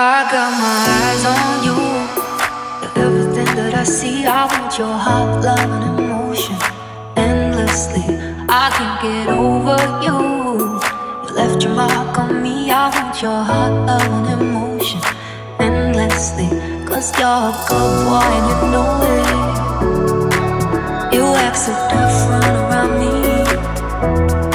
I got my eyes on you. Everything that I see, I want your heart, love, and emotion endlessly. I can't get over you. You left your mark on me. I want your heart, love, and emotion endlessly. Cause you're a good boy and you know it. You act so different around me.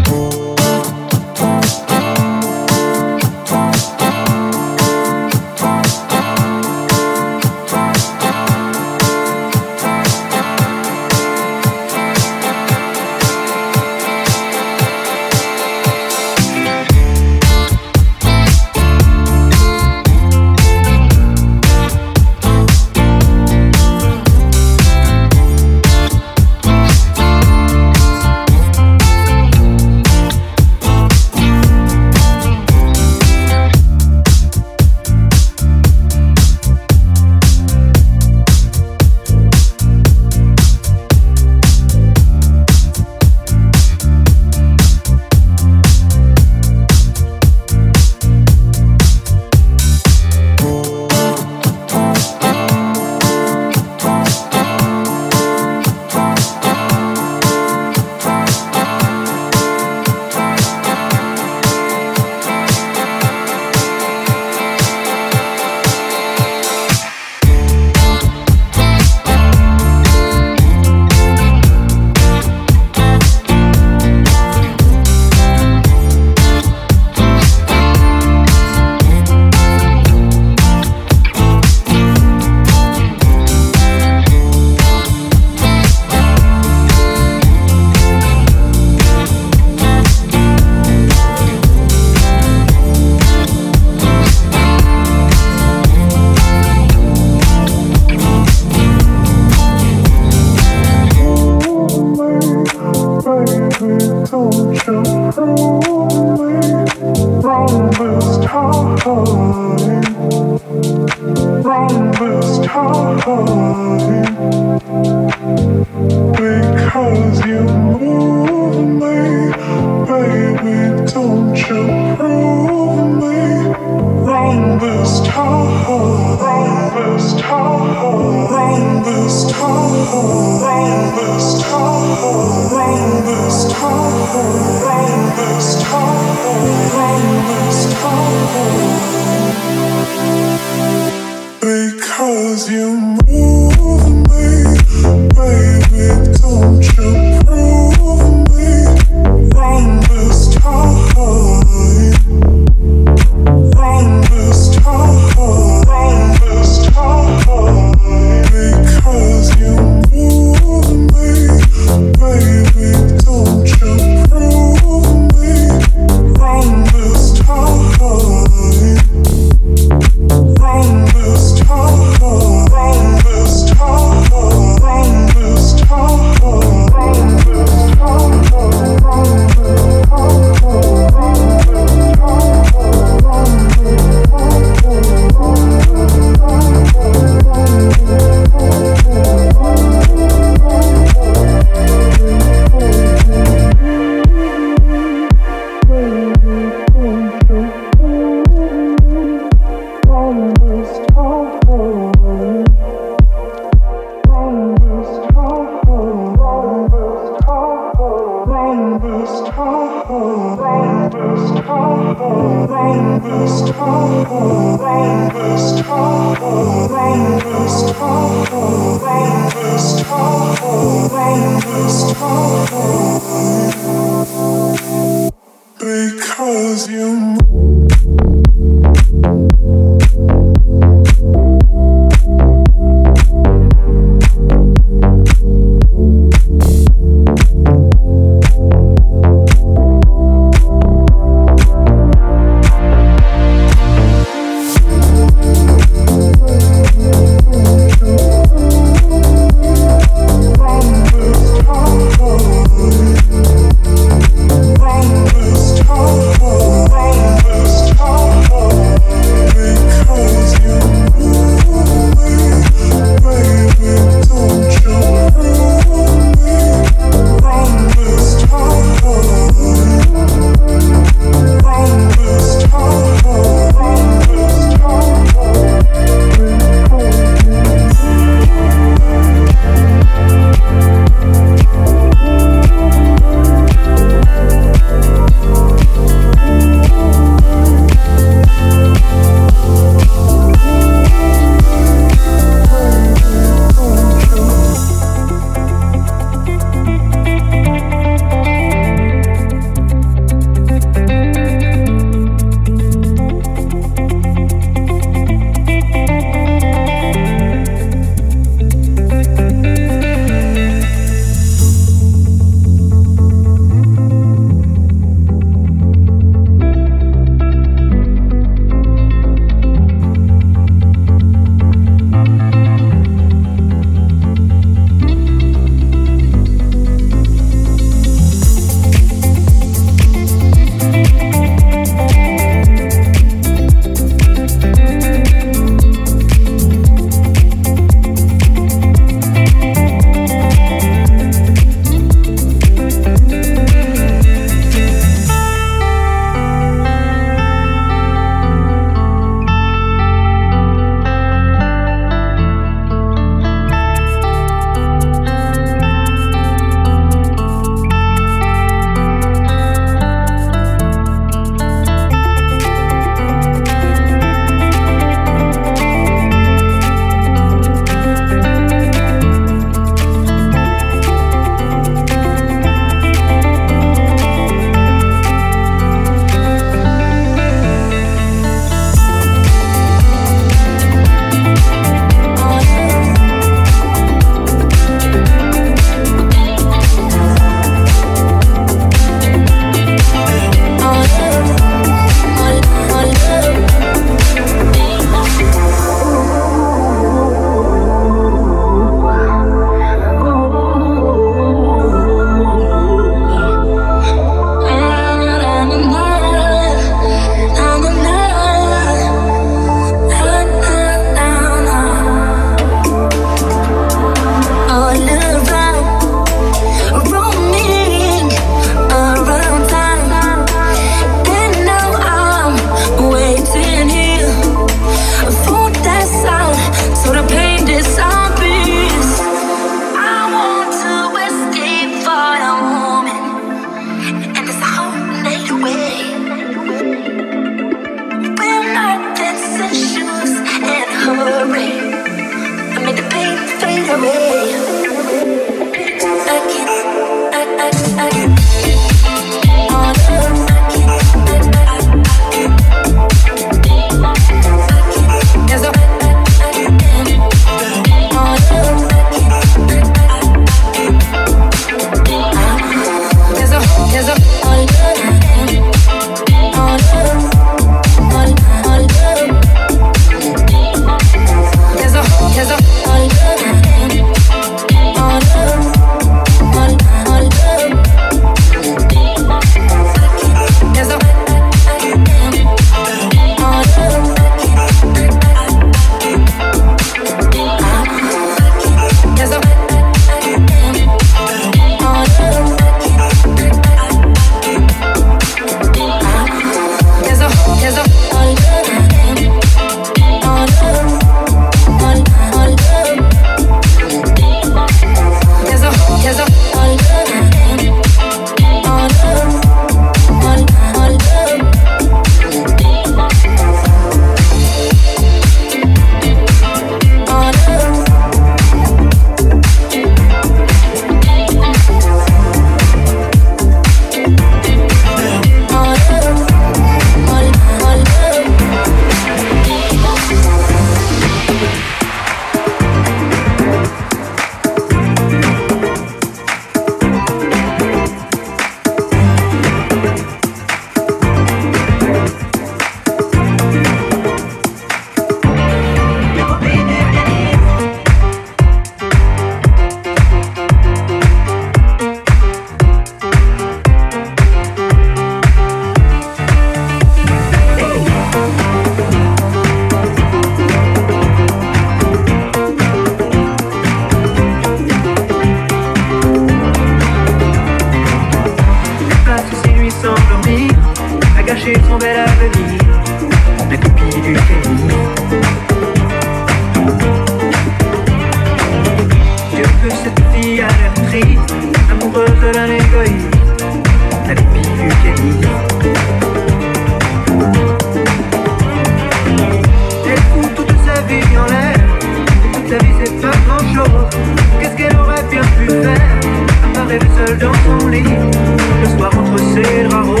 dans ton lit, le soir entre ses draps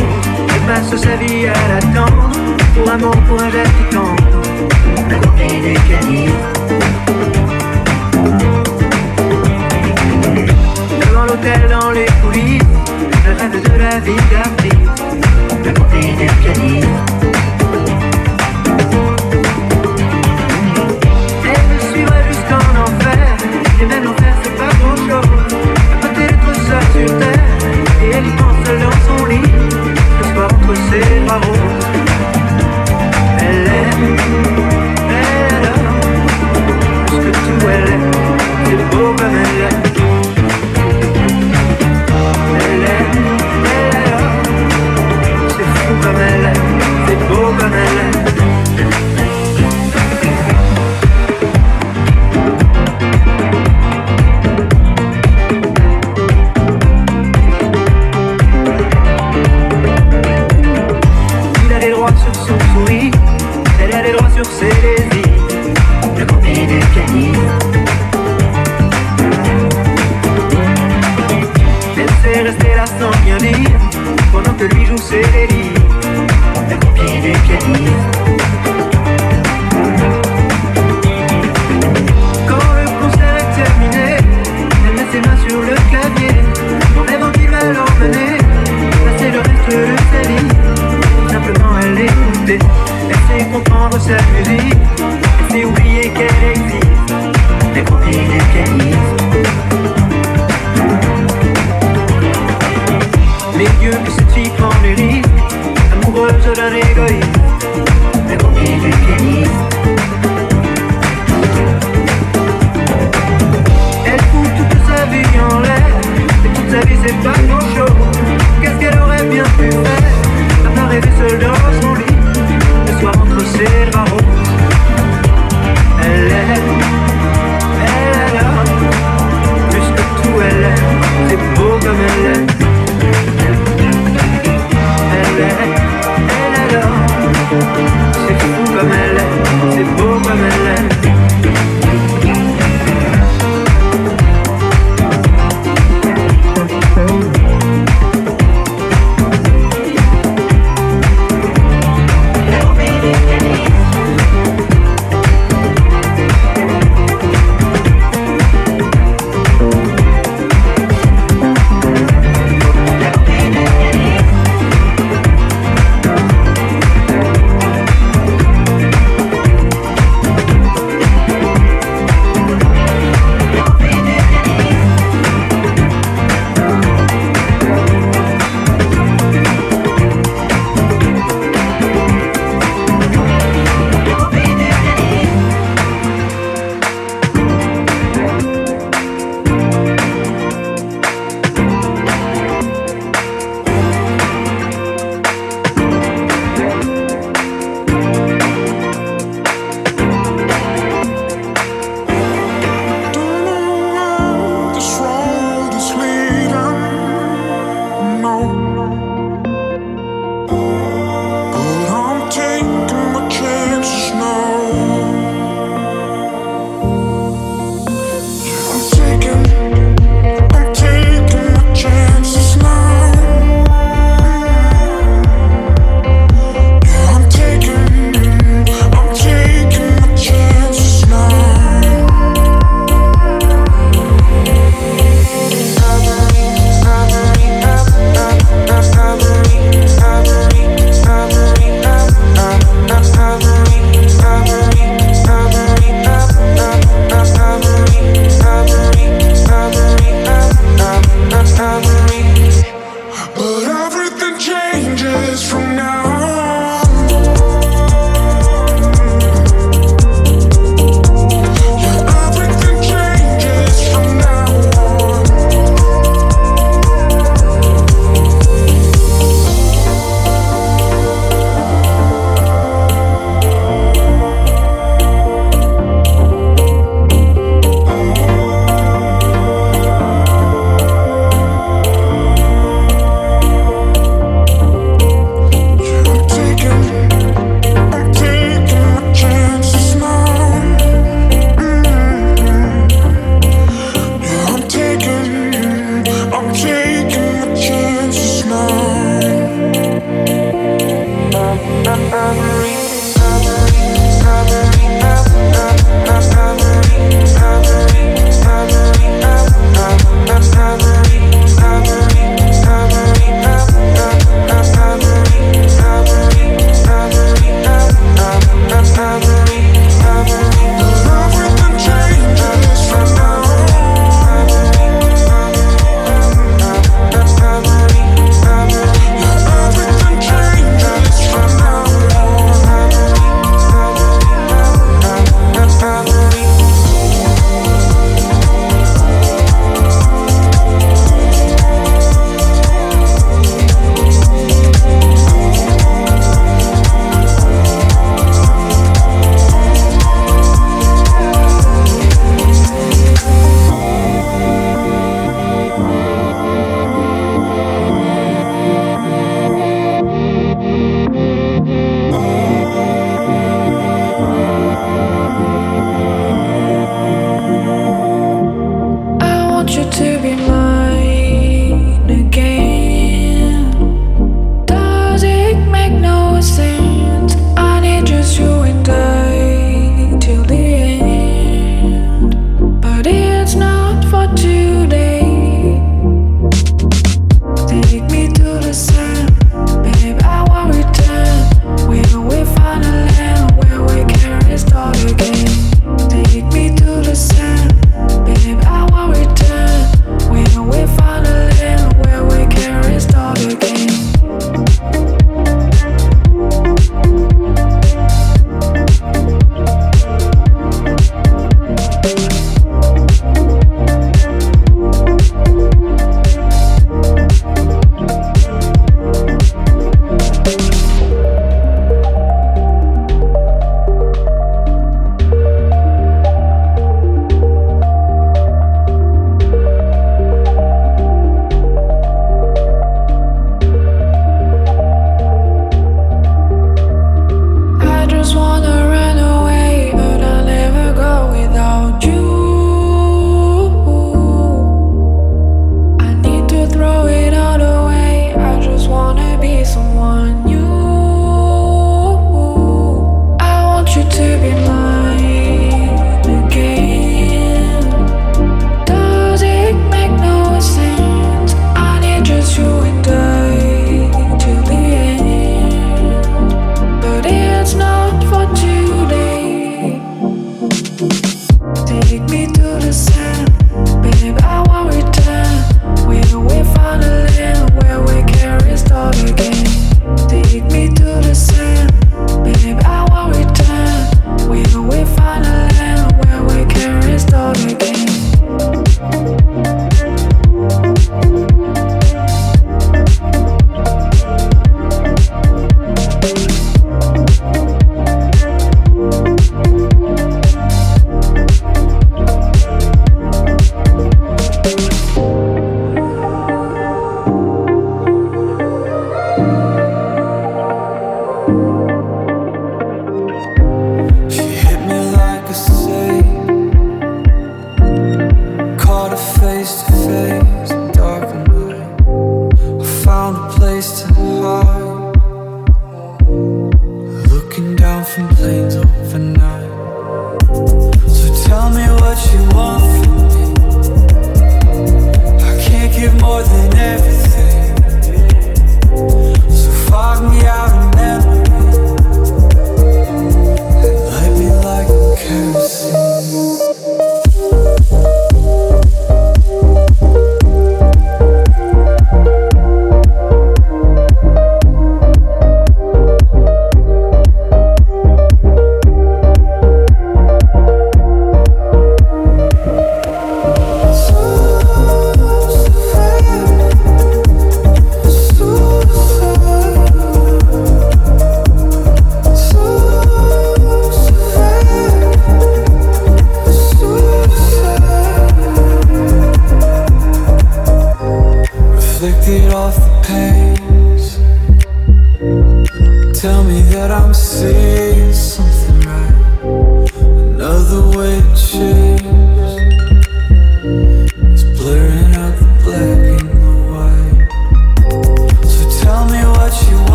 et passe sa vie à l'attendre, pour amour, pour un verre qui tendre, la copine des canines. Devant l'hôtel, dans les coulisses, le rêve de la vie d'artiste, la copine des canines. entre ses bras roses. Elle aime, elle aime, plus que tout elle aime, beau comme elle aime. sevdiğim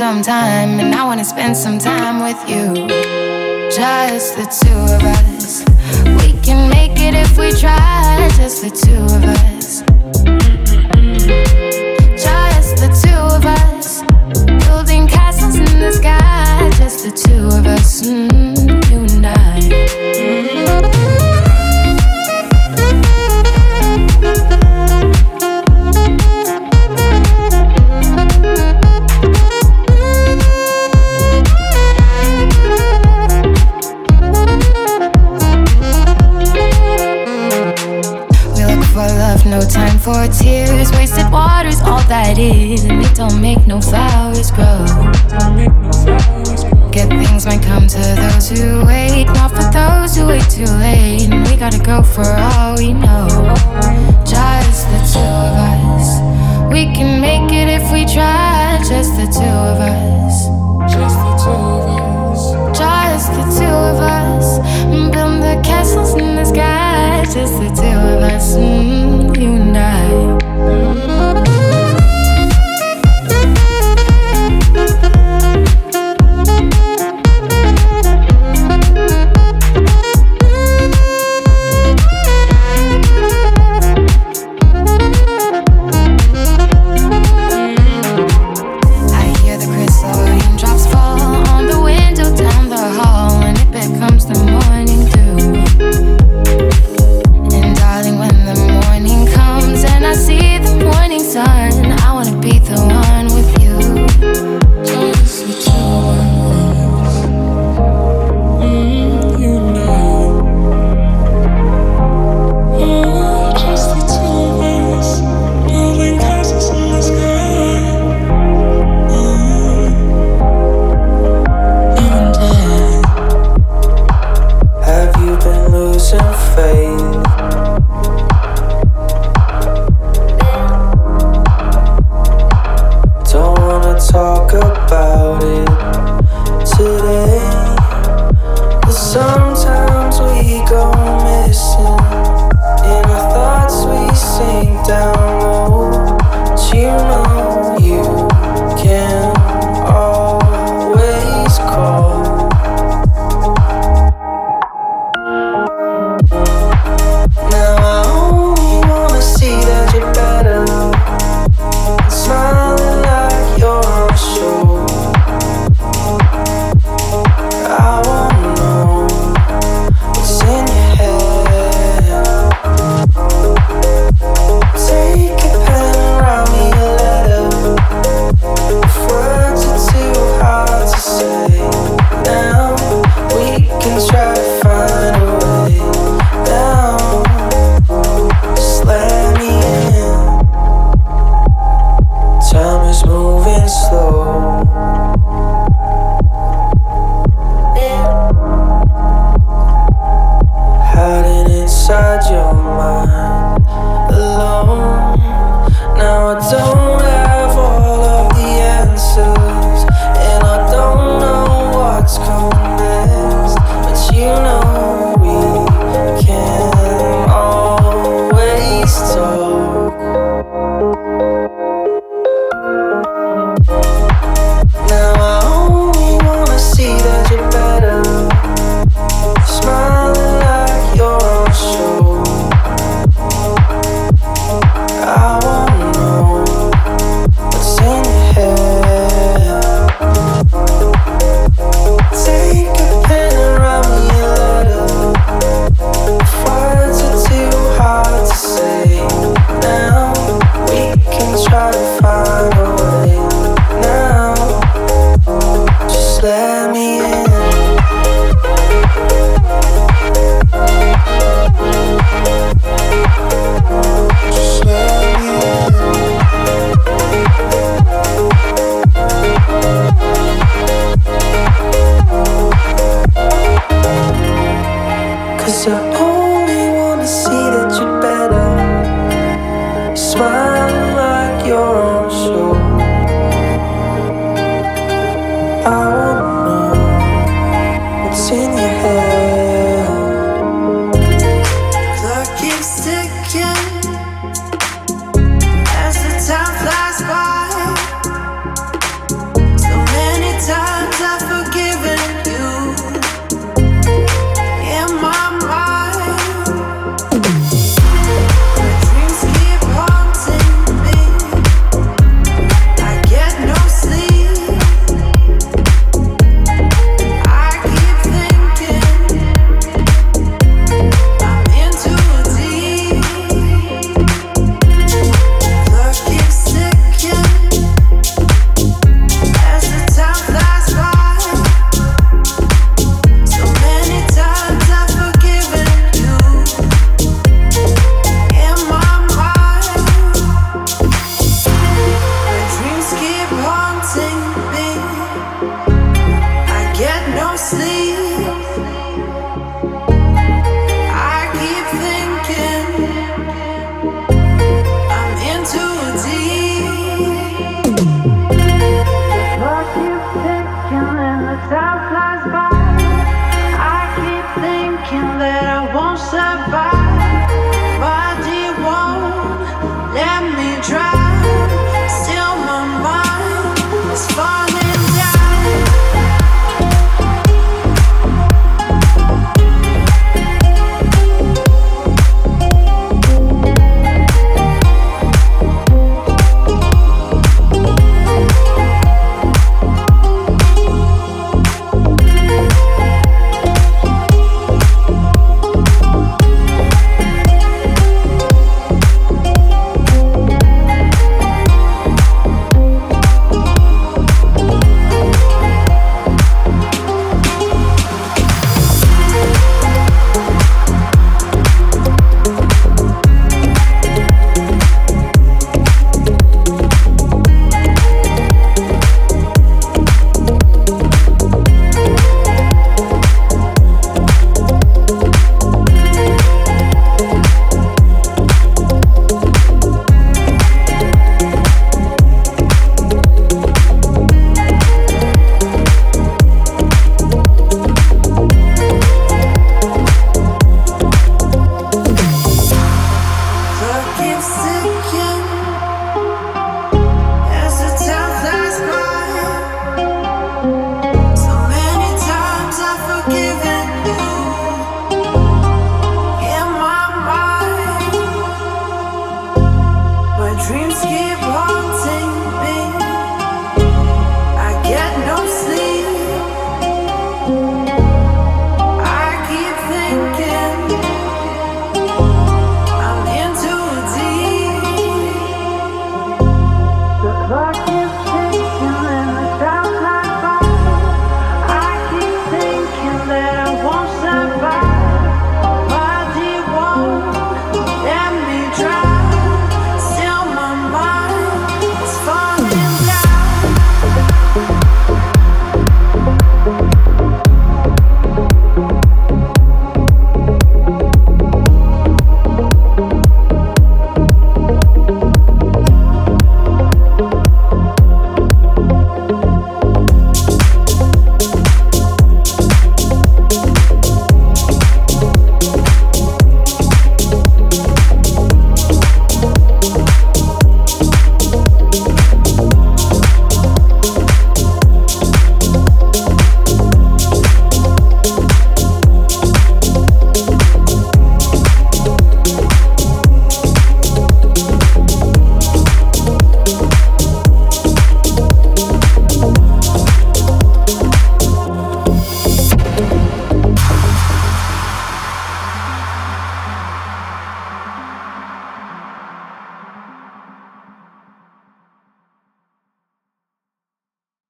some time, and I wanna spend some time with you. Just the two of us. We can make it if we try, just the two of us. Just the two of us. Building castles in the sky, just the two of us. Mm.